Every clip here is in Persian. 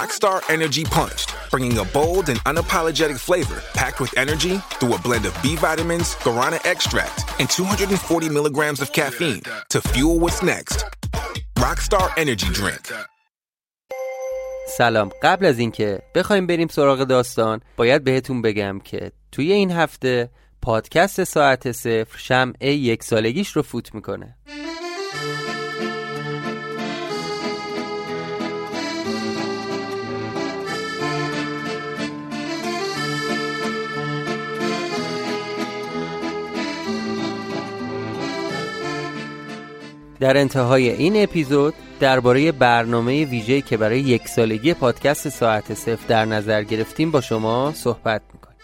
Rockstar Energy Punched, bringing a bold and unapologetic flavor packed with energy through a blend of B vitamins, guarana extract, and 240 milligrams of caffeine to fuel what's next. Rockstar Energy Drink. سلام قبل از اینکه بخوایم بریم سراغ داستان باید بهتون بگم که توی این هفته پادکست ساعت صفر شمع یک سالگیش رو فوت می‌کنه در انتهای این اپیزود درباره برنامه ویژه‌ای که برای یک سالگی پادکست ساعت صفر در نظر گرفتیم با شما صحبت می‌کنیم.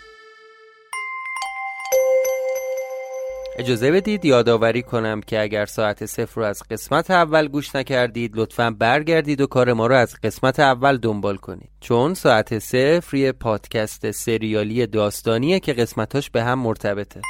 اجازه بدید یادآوری کنم که اگر ساعت صفر رو از قسمت اول گوش نکردید لطفا برگردید و کار ما رو از قسمت اول دنبال کنید. چون ساعت صفر یه پادکست سریالی داستانیه که قسمتاش به هم مرتبطه.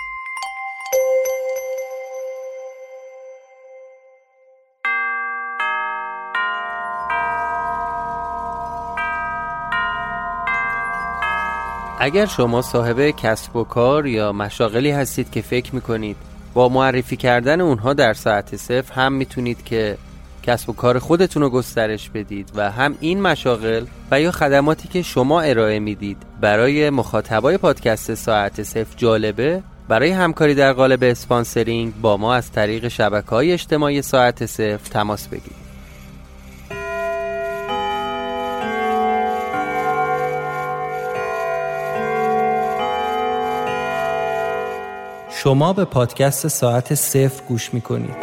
اگر شما صاحب کسب و کار یا مشاغلی هستید که فکر می‌کنید با معرفی کردن اونها در ساعت صفر هم می‌تونید که کسب و کار خودتون رو گسترش بدید و هم این مشاغل و یا خدماتی که شما ارائه می‌دید برای مخاطبای پادکست ساعت صفر جالبه برای همکاری در قالب اسپانسرینگ با ما از طریق شبکه های اجتماعی ساعت صفر تماس بگیرید. شما به پادکست ساعت صفر گوش می‌کنید.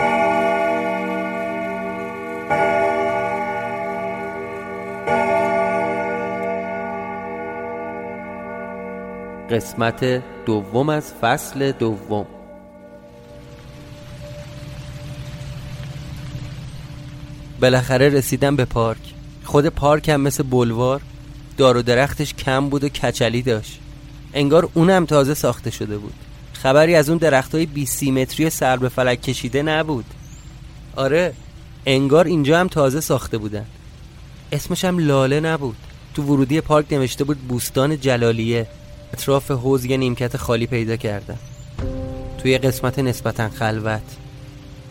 قسمت دوم از فصل دوم. بالاخره رسیدم به پارک. خود پارک هم مثل بلوار دار و درختش کم بود و کچلی داشت. انگار اونم تازه ساخته شده بود. خبری از اون درخت های 20 متری سر به فلک کشیده نبود. آره انگار اینجا هم تازه ساخته بودن. اسمش هم لاله نبود. تو ورودی پارک نوشته بود بوستان جلالیه. اطراف حوز یه نیمکت خالی پیدا کردم توی قسمت نسبتا خلوت.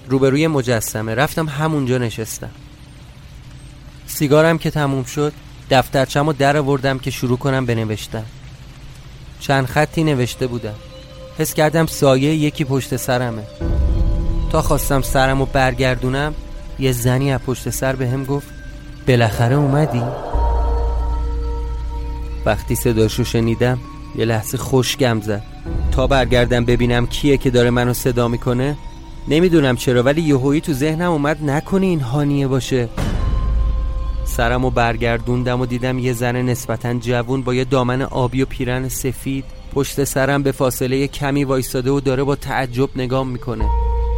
روبروی مجسمه. رفتم همونجا نشستم. سیگارم که تموم شد دفترچم و در آوردم که شروع کنم بنوشتن چند خطی نوشته بودم. حس کردم سایه یکی پشت سرمه. تا خواستم سرم رو برگردونم یه زنی از پشت سر به هم گفت بالاخره اومدی؟ وقتی صداشو شنیدم یه لحظه خوشگم زد. تا برگردم ببینم کیه که داره منو صدا می‌کنه نمی‌دونم چرا ولی یهویی تو ذهنم اومد نکنه این هانیه باشه. سرمو برگردوندم و دیدم یه زن نسبتا جوون با یه دامن آبی و پیرن سفید پشت سرم به فاصله کمی وایستاده و داره با تعجب نگام می‌کنه.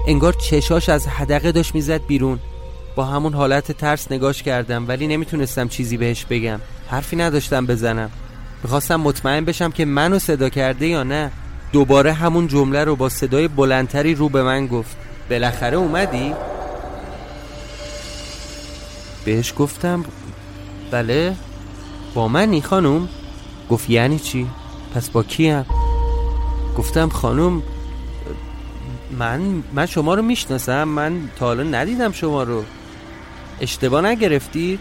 انگار چشاش از حدقه داشت می‌زد بیرون. با همون حالت ترس نگاش کردم ولی نمی‌تونستم چیزی بهش بگم. حرفی نداشتم بزنم. می‌خواستم مطمئن بشم که منو صدا کرده یا نه. دوباره همون جمله رو با صدای بلندتری رو به من گفت. بالاخره اومدی؟ بهش گفتم بله؟ با منی خانم؟ گفت یعنی چی؟ پس با کیم؟ گفتم خانم من من شما رو می‌شناسم من تا حالا ندیدم شما رو اشتباه نگرفتی؟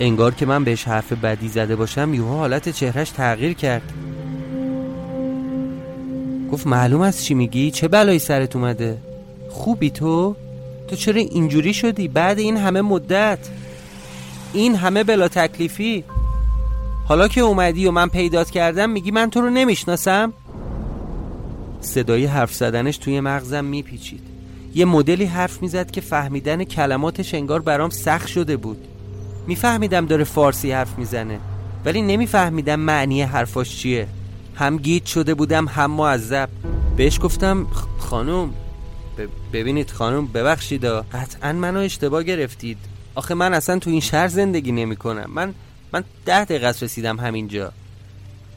انگار که من بهش حرف بدی زده باشم یوها حالت چهرش تغییر کرد گفت معلوم از چی میگی؟ چه بلایی سرت اومده؟ خوبی تو؟ تو چرا اینجوری شدی؟ بعد این همه مدت این همه بلا تکلیفی حالا که اومدی و من پیدات کردم میگی من تو رو نمی‌شناسم؟ صدای حرف زدنش توی مغزم میپیچید. یه مدلی حرف می‌زد که فهمیدن کلماتش انگار برام سخت شده بود. میفهمیدم داره فارسی حرف می‌زنه ولی نمیفهمیدم معنی حرفاش چیه. هم گیت شده بودم هم معذب. بهش گفتم خانم ببینید خانم ببخشید قطعا منو اشتباه گرفتید. آخه من اصلا تو این شهر زندگی نمی کنم من من ده دقیقه رسیدم همینجا.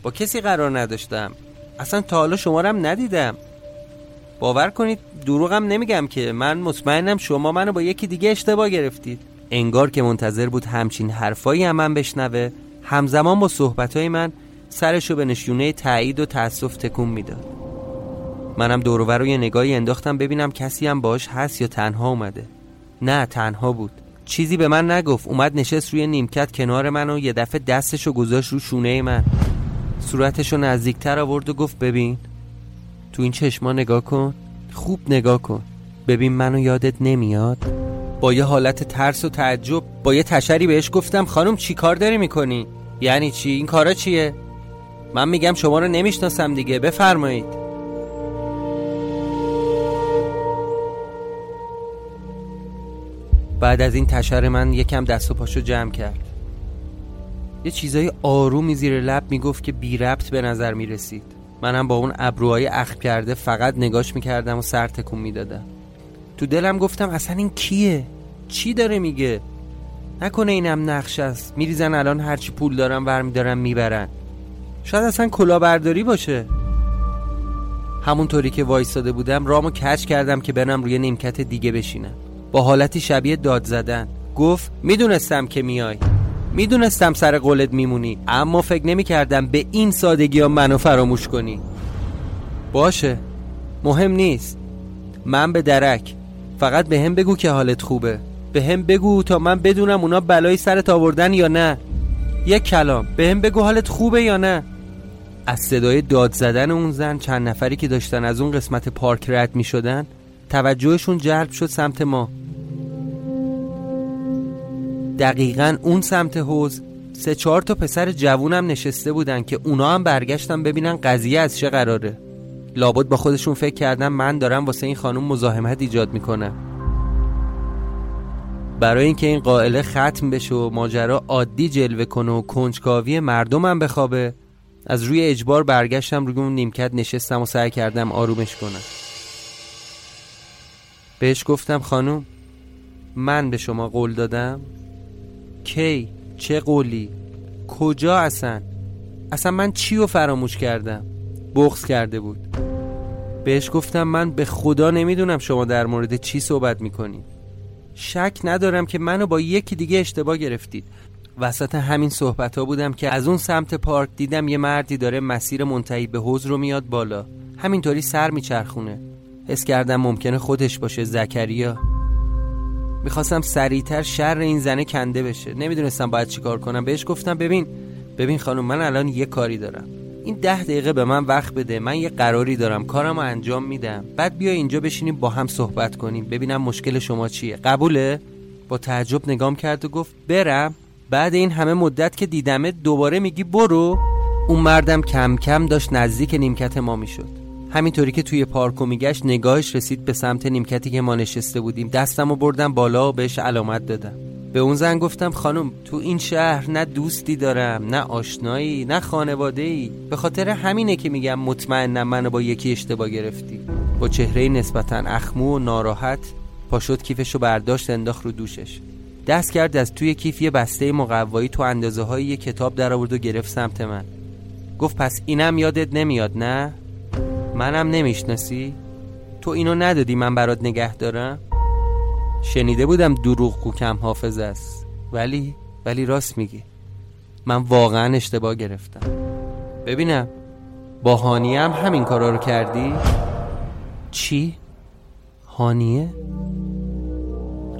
با کسی قرار نداشتم. اصلا تا حالا شما هم ندیدم. باور کنید دروغم نمیگم که من مطمئنم شما منو با یکی دیگه اشتباه گرفتید. انگار که منتظر بود همچین حرفایی هم من بشنوه. همزمان با صحبتهای من سرشو به نشونه تایید و تأسف تکون می‌داد. منم دورور رو یه نگاهی انداختم ببینم کسی هم باش هست یا تنها اومده. نه تنها بود. چیزی به من نگفت. اومد نشست روی نیمکت کنار من و یه دفعه دستشو گذاشت رو شونه من. صورتشو نزدیکتر آورد و گفت ببین تو این چشما نگاه کن. خوب نگاه کن. ببین منو یادت نمیاد. با یه حالت ترس و تعجب با یه تشری بهش گفتم خانم چی کار داری می‌کنی؟ یعنی چی؟ این کارا چیه؟ من میگم شما رو نمی‌شناسم دیگه. بفرمایید. بعد از این تشر من یکم دست و پاشو جمع کرد. یه چیزای آرومی زیر لب می‌گفت که بی ربط به نظر می‌رسید. منم با اون ابروهای اخ کرده فقط نگاش می‌کردم و سر تکون می‌دادم. تو دلم گفتم اصلا این کیه؟ چی داره میگه؟ نکنه اینم نقش است. میریزن الان هرچی پول دارم برمیدارم می‌برن. شاید اصلا کلاهبرداری باشه. همونطوری که وایستاده بودم رامو کچ کردم که برم روی نیمکت دیگه بشینم. با حالتی شبیه داد زدن. گفت می‌دونستم که میای. می‌دونستم سر قولت میمونی اما فکر نمی کردم به این سادگی ها منو فراموش کنی. باشه مهم نیست. من به درک. فقط به هم بگو که حالت خوبه. به هم بگو تا من بدونم اونا بلایی سرت آوردن یا نه. یک کلام. به هم بگو حالت خوبه یا نه. از صدای داد زدن اون زن چند نفری که داشتن از اون قسمت پارک رد می شدن توجهشون جلب شد سمت ما. دقیقا اون سمت حوز سه چهار تا پسر جوونم نشسته بودن که اونا هم برگشتن ببینن قضیه از چه قراره. لابد با خودشون فکر کردن من دارم واسه این خانم مزاحمت ایجاد می‌کنم. برای اینکه این قائله ختم بشه و ماجرا عادی جلوه کنه و کنجکاوی مردمم بخوابه از روی اجبار برگشتم روی اون نیمکت نشستم و سعی کردم آرومش کنم. بهش گفتم خانم من به شما قول دادم. کی؟ چه قولی؟ کجا اصلا اصلا من چی رو فراموش کردم؟ بغض کرده بود. بهش گفتم من به خدا نمی‌دونم شما در مورد چی صحبت می‌کنید شک ندارم که منو با یکی دیگه اشتباه گرفتید. وسط همین صحبت ها بودم که از اون سمت پارک دیدم یه مردی داره مسیر منتهی به حوز رو میاد بالا. همینطوری سر میچرخونه. حس کردم ممکنه خودش باشه زکریا. می‌خواستم سریعتر شر این زنه کنده بشه. نمی‌دونستم باید چیکار کنم. بهش گفتم ببین ببین خانم من الان یه کاری دارم. این ده دقیقه به من وقت بده. من یه قراری دارم. کارم رو انجام میدم. بعد بیا اینجا بشینیم با هم صحبت کنیم. ببینم مشکل شما چیه. قبوله؟ با تعجب نگام کرد و گفت برم. بعد این همه مدت که دیدمه دوباره میگی برو. اون مردم کم کم داشت نزدیک نیمکت ما می‌شد. همینطوری که توی پارکو میگشت نگاهش رسید به سمت نیمکتی که ما نشسته بودیم. دستم و بردم بالا و بهش علامت دادم. به اون زن گفتم خانم تو این شهر نه دوستی دارم نه آشنایی نه خانواده ای به خاطر همینه که میگم مطمئنم منو با یکی اشتباه گرفتی. با چهره نسبتا اخمو و ناراحت پاشد کیفش برداشت انداخت رو دوشش. دست کرد از توی کیف یه بسته مقوایی تو اندازه های یه کتاب در آورد و گرفت سمت من. گفت پس اینم یادت نمیاد نه؟ منم نمی‌شناسی؟ تو اینو ندادی من برات نگه دارم؟ شنیده بودم دروغ کو کم حافظ است ولی ولی راست میگی من واقعا اشتباه گرفتم ببینم با هانیه هم همین کارا رو کردی؟ چی؟ هانیه؟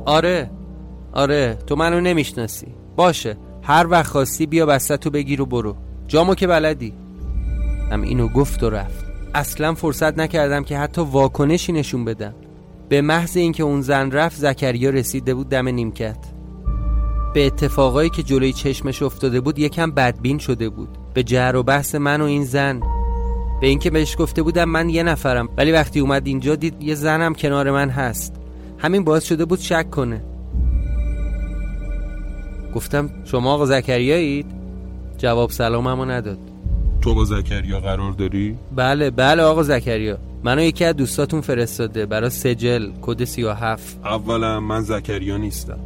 آره آره تو منو نمی‌شناسی باشه هر وقت خواستی بیا بسته تو بگیر و برو جامو که بلدی هم اینو گفت و رفت اصلا فرصت نکردم که حتی واکنشی نشون بدم. به محض اینکه اون زن رفت زکریا رسیده بود دم نیمکت. به اتفاقایی که جلوی چشمش افتاده بود یکم بدبین شده بود. به جر و بحث من و این زن. به اینکه بهش گفته بودم من یه نفرم. ولی وقتی اومد اینجا دید یه زنم کنار من هست. همین باعث شده بود شک کنه. گفتم شما آقا زکریایید؟ جواب سلاممو نداد. تو با زکریا قرار داری؟ بله بله آقا زکریا. منو یکی از دوستاتون فرستاده برای سجل کد 37 اولا من زکریا نیستم.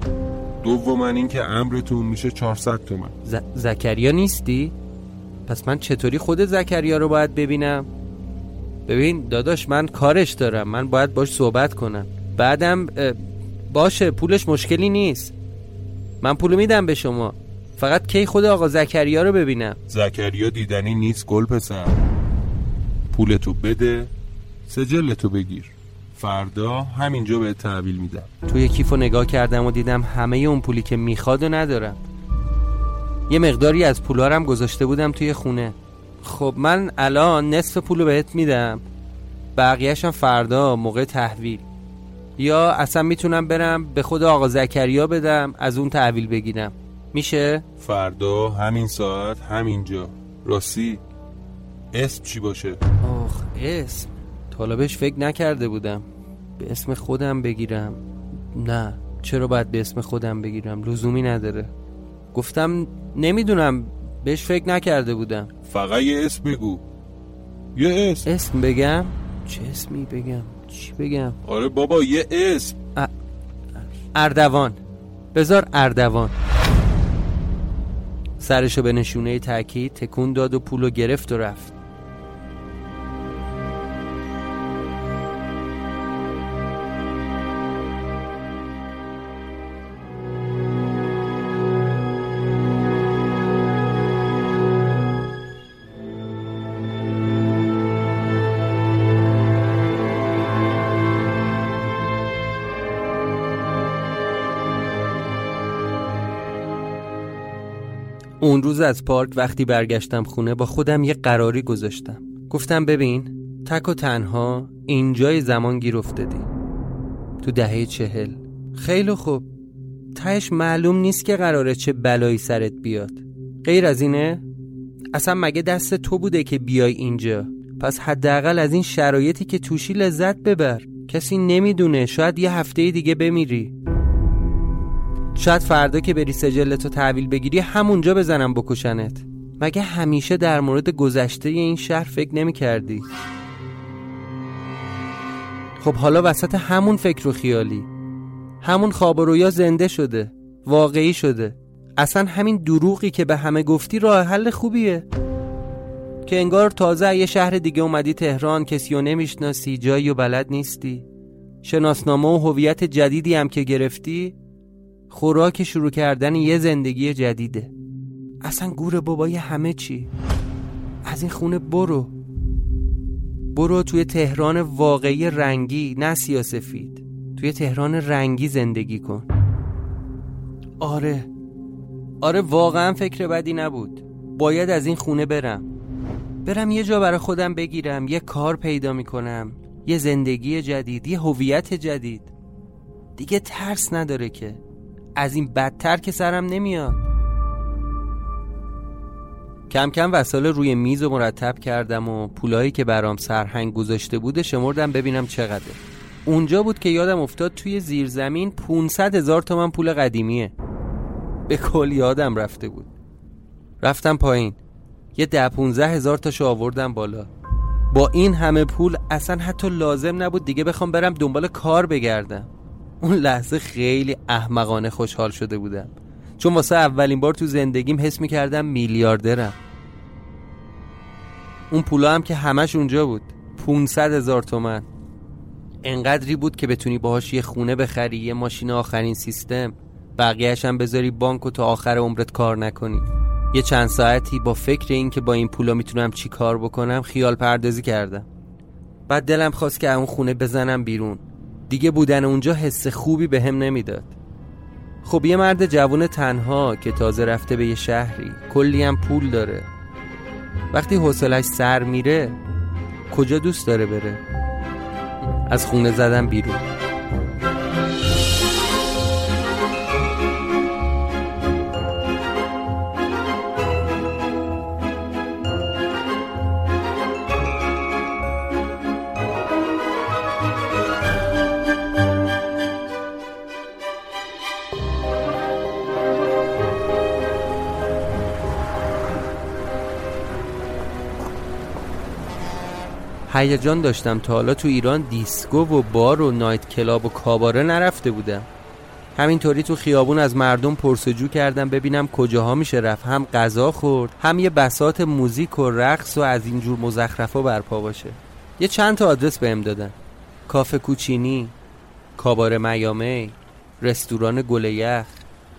دوما اینکه امرتون میشه 400 تومن. ز... زکریا نیستی؟ پس من چطوری خود زکریا رو باید ببینم؟ ببین داداش من کارش دارم. من باید باش صحبت کنم. بعدم باشه پولش مشکلی نیست. من پولو میدم به شما. فقط کی خود آقا زکریا رو ببینم زکریا دیدنی نیست گل پسر. پولتو بده سجلتو بگیر. فردا همینجا به تحویل میدم. توی کیفو نگاه کردم و دیدم همه اون پولی که می‌خواد و ندارم یه مقداری از پولارم گذاشته بودم توی خونه. خب من الان نصف پولو بهت میدم. بقیهشم فردا موقع تحویل. یا اصلا می‌تونم برم به خود آقا زکریا بدم از اون تحویل بگیرم. میشه؟ فردا همین ساعت همینجا. راستی اسم چی باشه؟ آخ اسم. طالبش فکر نکرده بودم. به اسم خودم بگیرم. نه چرا باید به اسم خودم بگیرم؟ لزومی نداره. گفتم نمی‌دونم. بهش فکر نکرده بودم. فقط یه اسم بگو. یه اسم. اسم بگم؟ چه اسمی بگم؟ چی بگم؟ آره بابا یه اسم. اردوان. بذار اردوان. سرشو به نشونه تاکید تکون داد و پولو گرفت و رفت. اون روز از پارک وقتی برگشتم خونه با خودم یه قراری گذاشتم. گفتم ببین تک و تنها اینجای زمان گیر افتادی. تو دهه چهل. خیلی خوب. تهش معلوم نیست که قراره چه بلایی سرت بیاد. غیر از اینه اصلا مگه دست تو بوده که بیای اینجا؟ پس حداقل از این شرایطی که توشی لذت ببر. کسی نمی‌دونه شاید یه هفته دیگه بمیری. شاید فردا که بری سجلتو تحویل بگیری همونجا بزنم بکشنت. مگه همیشه در مورد گذشته این شهر فکر نمی کردی؟ خب حالا وسط همون فکر و خیالی. همون خواب و رویا زنده شده واقعی شده. اصلا همین دروغی که به همه گفتی راه حل خوبیه. که انگار تازه یه شهر دیگه اومدی تهران کسی رو نمی‌شناسی جایی و بلد نیستی. شناسنامه و هویت جدیدی هم که گرفتی خوراک شروع کردن یه زندگی جدیده. اصلا گور بابای همه چی؟ از این خونه برو. برو توی تهران واقعی رنگی نه سیاسفید توی تهران رنگی زندگی کن. آره. آره واقعا فکر بدی نبود. باید از این خونه برم. برم یه جا برای خودم بگیرم یه کار پیدا می‌کنم یه زندگی جدید یه هویت جدید. دیگه ترس نداره که. از این بدتر که سرم نمیاد. کم کم وسایل روی میز و مرتب کردم و پولایی که برام سرهنگ گذاشته بوده شمردم ببینم چقدر اونجا بود که یادم افتاد توی زیرزمین 500 هزار تومن پول قدیمیه. به کل یادم رفته بود. رفتم پایین. یه ده 15 هزار تاشو آوردم بالا. با این همه پول اصلا حتی لازم نبود دیگه بخوام برم دنبال کار بگردم. اون لحظه خیلی احمقانه خوشحال شده بودم. چون واسه اولین بار تو زندگیم حس می‌کردم میلیاردرم. اون پولا هم که همش اونجا بود. 500 هزار تومن. انقدری بود که بتونی باهاش یه خونه بخری یه ماشین آخرین سیستم. بقیهش هم بذاری بانک و تا آخر عمرت کار نکنی. یه چند ساعتی با فکر این که با این پولا می‌تونم چی کار بکنم خیال پردازی کردم. بعد دلم خواست که اون خونه بزنم بیرون. دیگه بودن اونجا حس خوبی به هم نمی‌داد. خب یه مرد جوون تنها که تازه رفته به یه شهری کلی هم پول داره. وقتی حوصلش سر میره کجا دوست داره بره؟ از خونه زدم بیرون. هیجان داشتم تا حالا تو ایران دیسکو و بار و night club و کاباره نرفته بودم. همینطوری تو خیابون از مردم پرسجو کردم ببینم کجاها میشه رفت. هم غذا خورد هم یه بساط موزیک و رقص و از اینجور مزخرفا برپا باشه. یه چند تا آدرس بهم دادن. کافه کوچینی کاباره میامی رستوران گل یخ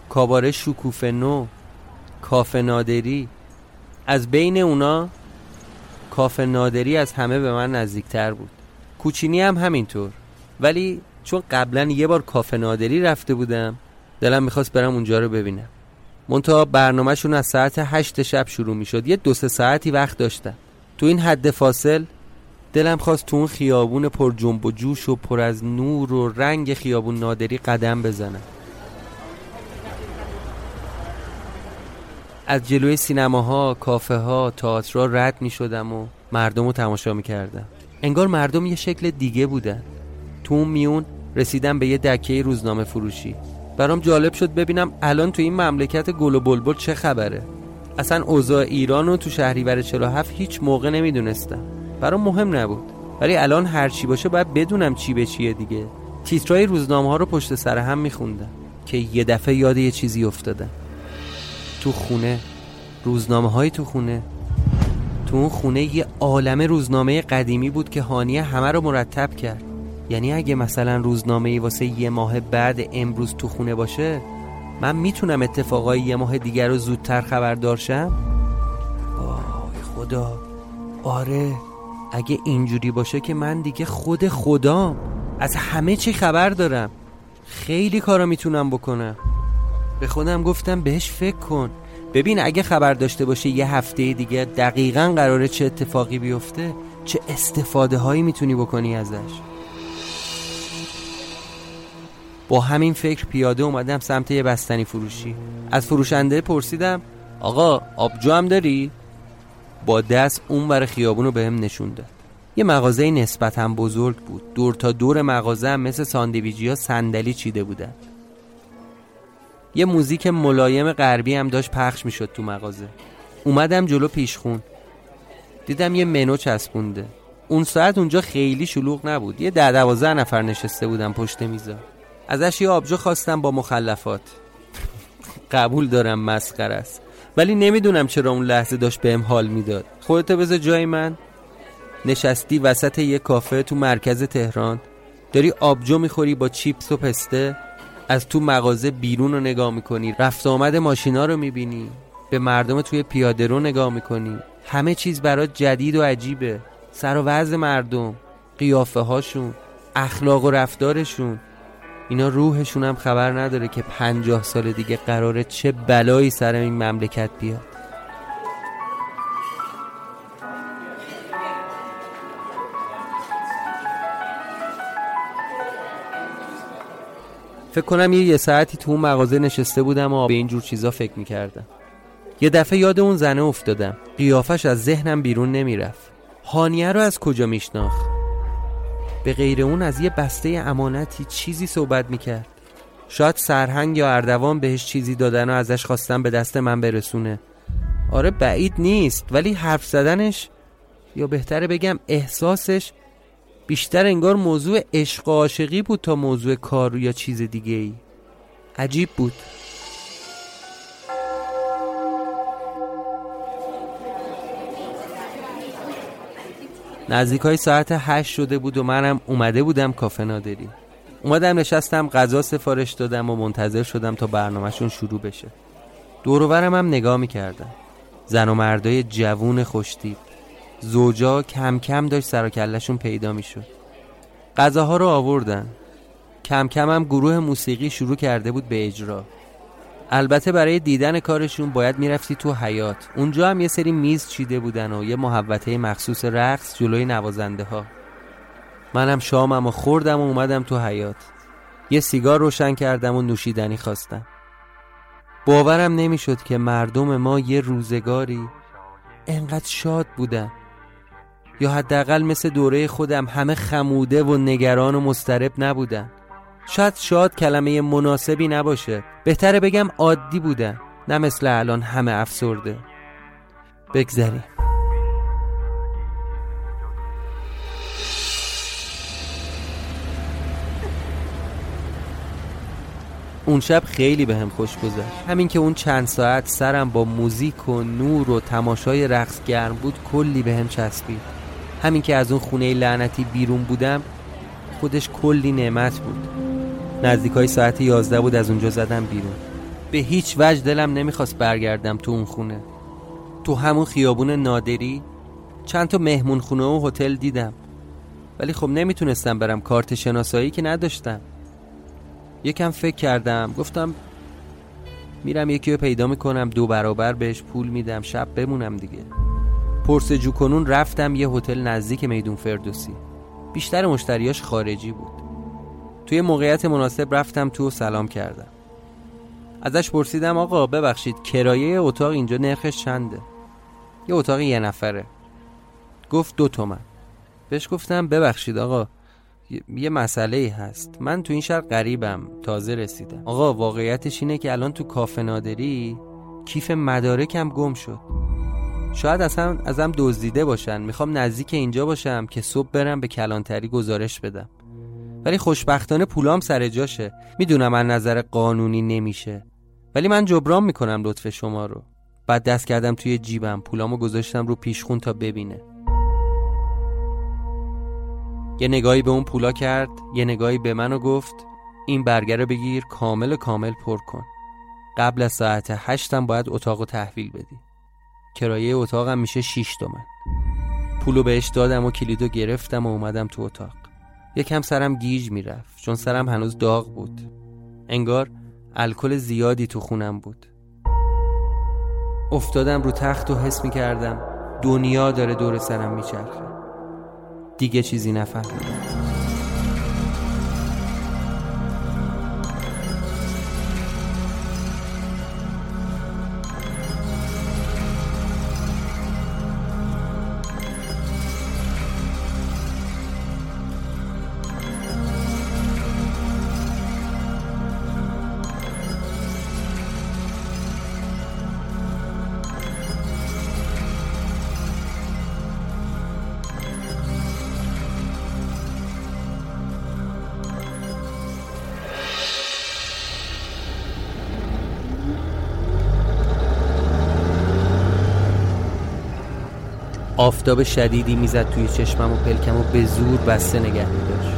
کاباره شکوفه نو کافه نادری. از بین اونا کافه نادری از همه به من نزدیکتر بود. کوچینی هم همینطور. ولی چون قبلا یه بار کافه نادری رفته بودم دلم می‌خواست برم اونجا رو ببینم. منتها برنامهشون از ساعت هشت شب شروع می‌شد. یه دو سه ساعتی وقت داشتم. تو این حد فاصل دلم خواست تو اون خیابون پر جنب و جوش و پر از نور و رنگ خیابون نادری قدم بزنم. از جلوی سینماها، کافه ها، تئاترها رد می شدم و مردم رو تماشا می کردم انگار مردم یه شکل دیگه بودن. تو اون میون رسیدم به یه دکه روزنامه فروشی. برام جالب شد ببینم الان تو این مملکت گل و بلبل چه خبره. اصلا اوضاع ایران رو تو شهریور 47 هیچ موقع نمی‌دونستم. برام مهم نبود. ولی الان هر چی باشه باید بدونم چی به چیه دیگه. تیترای روزنامه ها رو پشت سر هم میخوندم که یه دفعه یاد یه چیزی افتادم. تو خونه روزنامه های تو خونه. تو اون خونه یه عالم روزنامه قدیمی بود که هانیه همه رو مرتب کرد. یعنی اگه مثلا روزنامه ای واسه یه ماه بعد امروز تو خونه باشه من می‌تونم اتفاقای یه ماه دیگر رو زودتر خبردار شم؟ وای خدا. آره اگه اینجوری باشه که من دیگه خود خدام. از همه چی خبر دارم. خیلی کارا می‌تونم بکنم. به خودم گفتم بهش فکر کن. ببین اگه خبر داشته باشه یه هفته دیگه دقیقا قراره چه اتفاقی بیفته چه استفاده هایی می‌تونی بکنی ازش. با همین فکر پیاده اومدم سمت یه بستنی فروشی. از فروشنده پرسیدم آقا آبجو هم داری؟ با دست اون بر خیابون رو بهم نشون داد. یه مغازه نسبتا بزرگ بود. دور تا دور مغازه هم مثل ساندویجی ها صندلی چیده بودن. یه موزیک ملایم غربی هم داشت پخش می‌شد تو مغازه. اومدم جلو پیشخون. دیدم یه منو چسبونده. اون ساعت اونجا خیلی شلوغ نبود. یه ده دوازده نفر نشسته بودم پشت میزا ازش یه آبجو خواستم با مخلفات. قبول دارم مسخر است. ولی نمی‌دونم چرا اون لحظه داشت بهم حال می‌داد. خودتو بذار جای من. نشستی وسط یه کافه تو مرکز تهران. داری آبجو می‌خوری با چیپس و پسته. از تو مغازه بیرون رو نگاه می‌کنی. رفت آمد ماشینا رو می‌بینی. به مردم توی پیاده رو نگاه می‌کنی. همه چیز برات جدید و عجیبه. سر و وضع مردم قیافه هاشون اخلاق و رفتارشون. اینا روحشون هم خبر نداره که پنجاه سال دیگه قراره چه بلایی سر این مملکت بیاد. فکر کنم یه, یه ساعتی تو اون مغازه نشسته بودم و به اینجور چیزا فکر می‌کردم. یه دفعه یاد اون زنه افتادم. قیافش از ذهنم بیرون نمی‌رفت. هانیه رو از کجا میشناخت؟ به غیر اون از یه بسته امانتی چیزی صحبت می‌کرد. شاید سرهنگ یا اردوان بهش چیزی دادن و ازش خواستم به دست من برسونه. آره بعید نیست ولی حرف زدنش یا بهتره بگم احساسش بیشتر انگار موضوع عشق و عاشقی بود تا موضوع کار یا چیز دیگه ای. عجیب بود. نزدیک های ساعت هشت شده بود و منم اومده بودم کافه نادری. اومدم نشستم غذا سفارش دادم و منتظر شدم تا برنامهشون شروع بشه. دورورم هم نگاه می‌کردم. زن و مردای جوون خوشتیب زوجا کم کم داشت سر کلشون پیدا می‌شد. غذاها رو آوردن. کم کم هم گروه موسیقی شروع کرده بود به اجرا. البته برای دیدن کارشون باید می‌رفتی تو حیات اونجا هم یه سری میز چیده بودن و یه محوطه مخصوص رقص جلوی نوازنده ها منم شامم و خوردم و اومدم تو حیات یه سیگار روشن کردم و نوشیدنی خواستم. باورم نمی‌شد که مردم ما یه روزگاری انقدر شاد بودن. یا حداقل مثل دوره خودم همه خموده و نگران و مسترب نبودن. شاید شاد کلمه مناسبی نباشه. بهتره بگم عادی بودن نه مثل الان همه افسرده. بگذریم. اون شب خیلی به هم خوش گذشت. همین که اون چند ساعت سرم با موزیک و نور و تماشای رقص گرم بود کلی به هم چسبید. همین که از اون خونه لعنتی بیرون بودم خودش کلی نعمت بود. نزدیک های ساعت یازده بود از اونجا زدم بیرون. به هیچ وجه دلم نمی‌خواست برگردم تو اون خونه. تو همون خیابون نادری چند تا مهمون خونه و هتل دیدم. ولی خب نمی‌تونستم برم کارت شناسایی که نداشتم. یکم فکر کردم گفتم میرم یکی رو پیدا می‌کنم دو برابر بهش پول میدم شب بمونم دیگه. پرسجو کنون رفتم یه هتل نزدیک میدون فردوسی. بیشتر مشتریاش خارجی بود. توی موقعیت مناسب رفتم تو و سلام کردم. ازش پرسیدم آقا ببخشید کرایه اتاق اینجا نرخش چنده؟ یه اتاق یه نفره. گفت دو تومن. بهش گفتم ببخشید آقا یه مسئله هست. من تو این شهر غریبم. تازه رسیدم. آقا واقعیتش اینه که الان تو کافه نادری کیف مدارکم گم شد. شاید اصلا ازم دزدیده باشن. می‌خوام نزدیک اینجا باشم که صبح برم به کلانتری گزارش بدم. ولی خوشبختانه پولام سر جاشه. می‌دونم از نظر قانونی نمیشه. ولی من جبران می‌کنم لطف شما رو. بعد دست کردم توی جیبم. پولامو گذاشتم رو پیشخون تا ببینه. یه نگاهی به اون پولا کرد یه نگاهی به من و گفت این برگر رو بگیر کامل کامل پر کن. قبل از ساعت هشتم باید اتاق تحویل بدی. کرایه اتاقم میشه شیش تومن. پولو بهش دادم و کلیدو گرفتم و اومدم تو اتاق. یکم سرم گیج می‌رفت چون سرم هنوز داغ بود. انگار الکل زیادی تو خونم بود. افتادم رو تخت و حس می‌کردم دنیا داره دور سرم میچرخه. دیگه چیزی نفهمیدم. آفتاب شدیدی می‌زد توی چشمم و پلکم و به زور بسته نگه میداشت.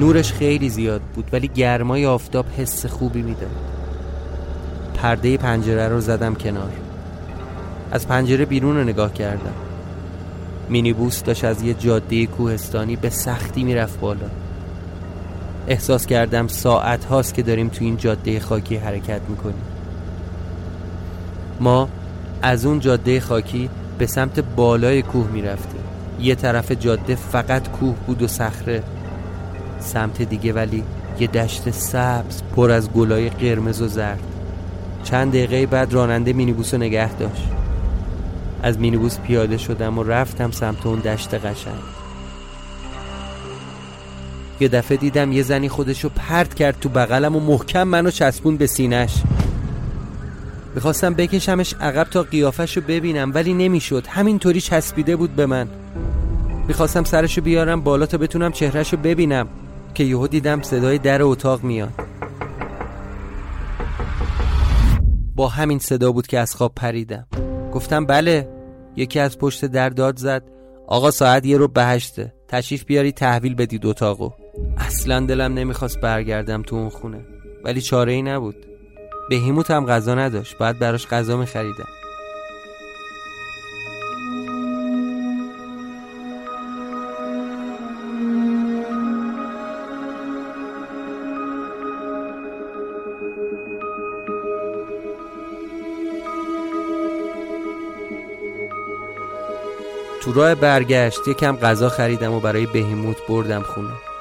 نورش خیلی زیاد بود ولی گرمای آفتاب حس خوبی می‌داد. پرده پنجره رو زدم کنار. از پنجره بیرون رو نگاه کردم. مینیبوس داشت از یه جاده کوهستانی به سختی می‌رفت بالا. احساس کردم ساعت هاست که داریم تو این جاده خاکی حرکت می‌کنیم. ما از اون جاده خاکی به سمت بالای کوه می‌رفتیم یه طرف جاده فقط کوه بود و صخره. سمت دیگه ولی یه دشت سبز پر از گلای قرمز و زرد. چند دقیقه بعد راننده مینیبوس رو نگه داشت. از مینیبوس پیاده شدم و رفتم سمت اون دشت قشنگ. یه دفعه دیدم یه زنی خودشو پرت کرد تو بغلم و محکم منو چسبون به سینش می‌خواستم بکشمش عقب تا قیافش رو ببینم ولی نمی‌شد. همینطوری چسبیده بود به من. می‌خواستم سرشو بیارم بالا تا بتونم چهرهشو ببینم که یهو دیدم صدای در اتاق میاد. با همین صدا بود که از خواب پریدم. گفتم بله. یکی از پشت در داد زد. آقا ساعت یه رو بهشته تشریف بیاری تحویل بدید اتاقو. اصلا دلم نمی‌خواست برگردم تو اون خونه ولی چاره ای نبود. بهیموت هم غذا نداشت. باید براش غذا میخریدم تو راه برگشت یکم غذا خریدم و برای بهیموت بردم خونه.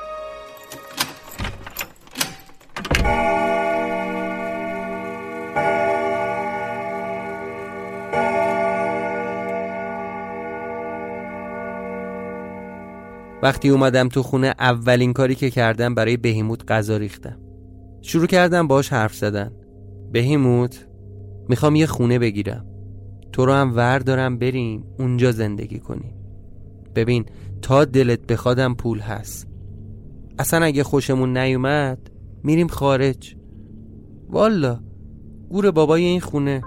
وقتی اومدم تو خونه اولین کاری که کردم برای بهیموت غذا ریختم. شروع کردم باش حرف زدن. بهیموت می‌خوام یه خونه بگیرم. تو رو هم ور دارم بریم اونجا زندگی کنیم. ببین تا دلت بخوادم پول هست. اصلا اگه خوشمون نیومد میریم خارج. والا گور بابای این خونه.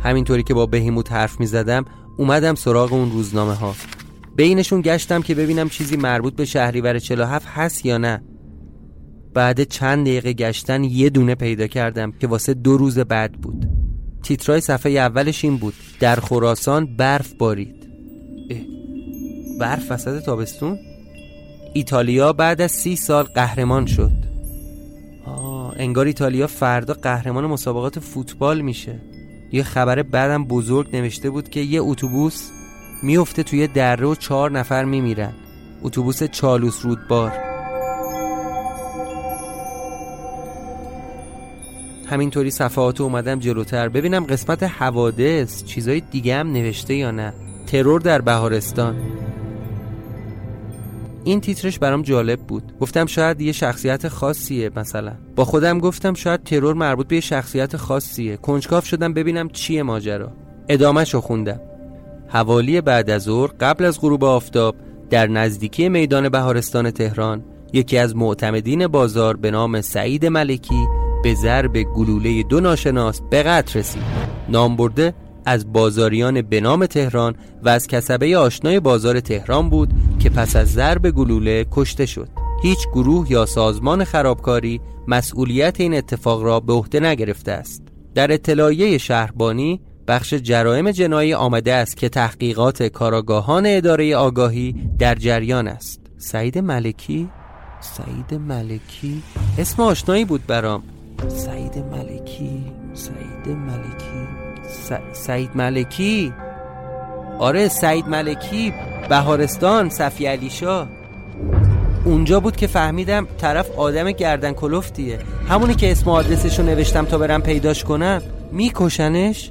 همینطوری که با بهیموت حرف می‌زدم اومدم سراغ اون روزنامه ها بینشون گشتم که ببینم چیزی مربوط به شهریور 47 هست یا نه. بعد چند دقیقه گشتن یه دونه پیدا کردم که واسه دو روز بعد بود. تیترای صفحه اولش این بود در خراسان برف بارید. برف وسط تابستون؟ ایتالیا بعد از سی سال قهرمان شد. آه انگار ایتالیا فردا قهرمان مسابقات فوتبال میشه. یه خبر بعدم بزرگ نوشته بود که یه اتوبوس میفته توی دره و چهار نفر میمیرن. اتوبوس چالوس رودبار. همینطوری صفحات اومدم جلوتر. ببینم قسمت حوادث چیزای دیگه هم نوشته یا نه. ترور در بهارستان. این تیترش برام جالب بود. گفتم شاید یه شخصیت خاصیه مثلا. با خودم گفتم شاید ترور مربوط به یه شخصیت خاصیه. کنجکاف شدم ببینم چیه ماجرا. ادامهشو خوندم. حوالی بعد از ظهر قبل از غروب آفتاب در نزدیکی میدان بهارستان تهران یکی از معتمدین بازار به نام سعید ملکی به ضرب گلوله دو ناشناس به قتل رسید. نام برده از بازاریان به نام تهران و از کسبه آشنای بازار تهران بود که پس از ضرب گلوله کشته شد. هیچ گروه یا سازمان خرابکاری مسئولیت این اتفاق را به عهده نگرفته است. در اطلاعیه شهربانی بخش جرائم جنایی آمده است که تحقیقات کاراگاهان اداره آگاهی در جریان است. سعید ملکی؟ سعید ملکی؟ اسم آشنایی بود برام. سعید ملکی؟ سعید ملکی؟ س... سعید ملکی؟ آره سعید ملکی بهارستان صفی علیشا اونجا بود که فهمیدم طرف آدم گردن کلفتیه همونی که اسم آدرسشو نوشتم تا برم پیداش کنم. میکشنش؟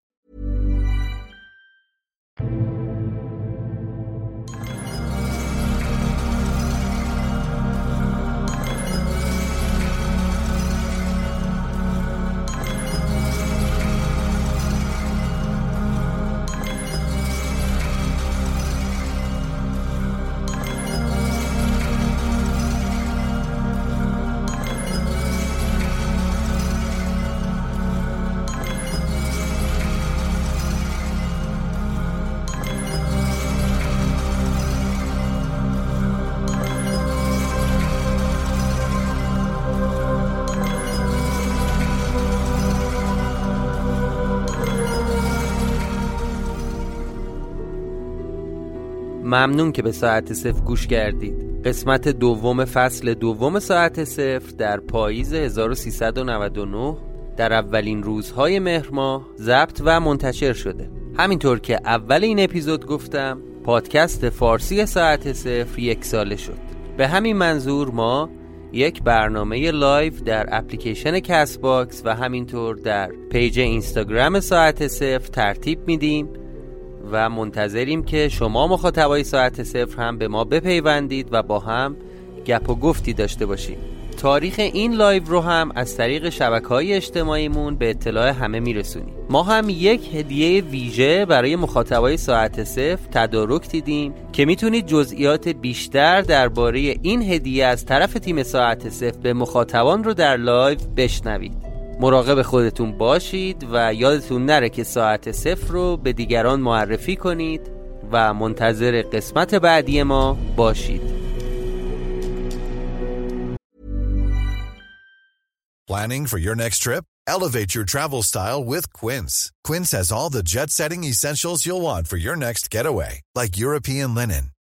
ممنون که به ساعت صفر گوش کردید. قسمت دوم فصل دوم ساعت صفر در پاییز 1399 در اولین روزهای مهر ماه ضبط و منتشر شده. همینطور که اول این اپیزود گفتم پادکست فارسی ساعت صفر یک ساله شد. به همین منظور ما یک برنامه live در اپلیکیشن Castbox و همینطور در page اینستاگرام ساعت صفر ترتیب میدیم. و منتظریم که شما مخاطبای ساعت صفر هم به ما بپیوندید و با هم گپ و گفتی داشته باشیم. تاریخ این live رو هم از طریق شبکه های اجتماعیمون به اطلاع همه میرسونیم. ما هم یک هدیه ویژه برای مخاطبای ساعت صفر تدارک دیدیم که می‌تونید جزئیات بیشتر درباره این هدیه از طرف تیم ساعت صفر به مخاطبان رو در live بشنوید. مراقب خودتون باشید و یادتون نره که ساعت صفر رو به دیگران معرفی کنید و منتظر قسمت بعدی ما باشید Planning for your next trip? Elevate your travel style with Quince. Quince has all the jet-setting essentials you'll want for your next getaway, like European linen,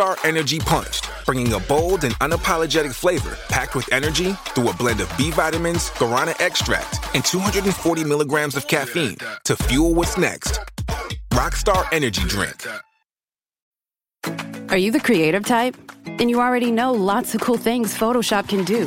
Rockstar Energy Punched, bringing a bold and unapologetic flavor packed with energy through a blend of B vitamins, guarana extract, and 240 milligrams of caffeine to fuel what's next. Rockstar Energy Drink. Are you the creative type? Then you already know lots of cool things Photoshop can do,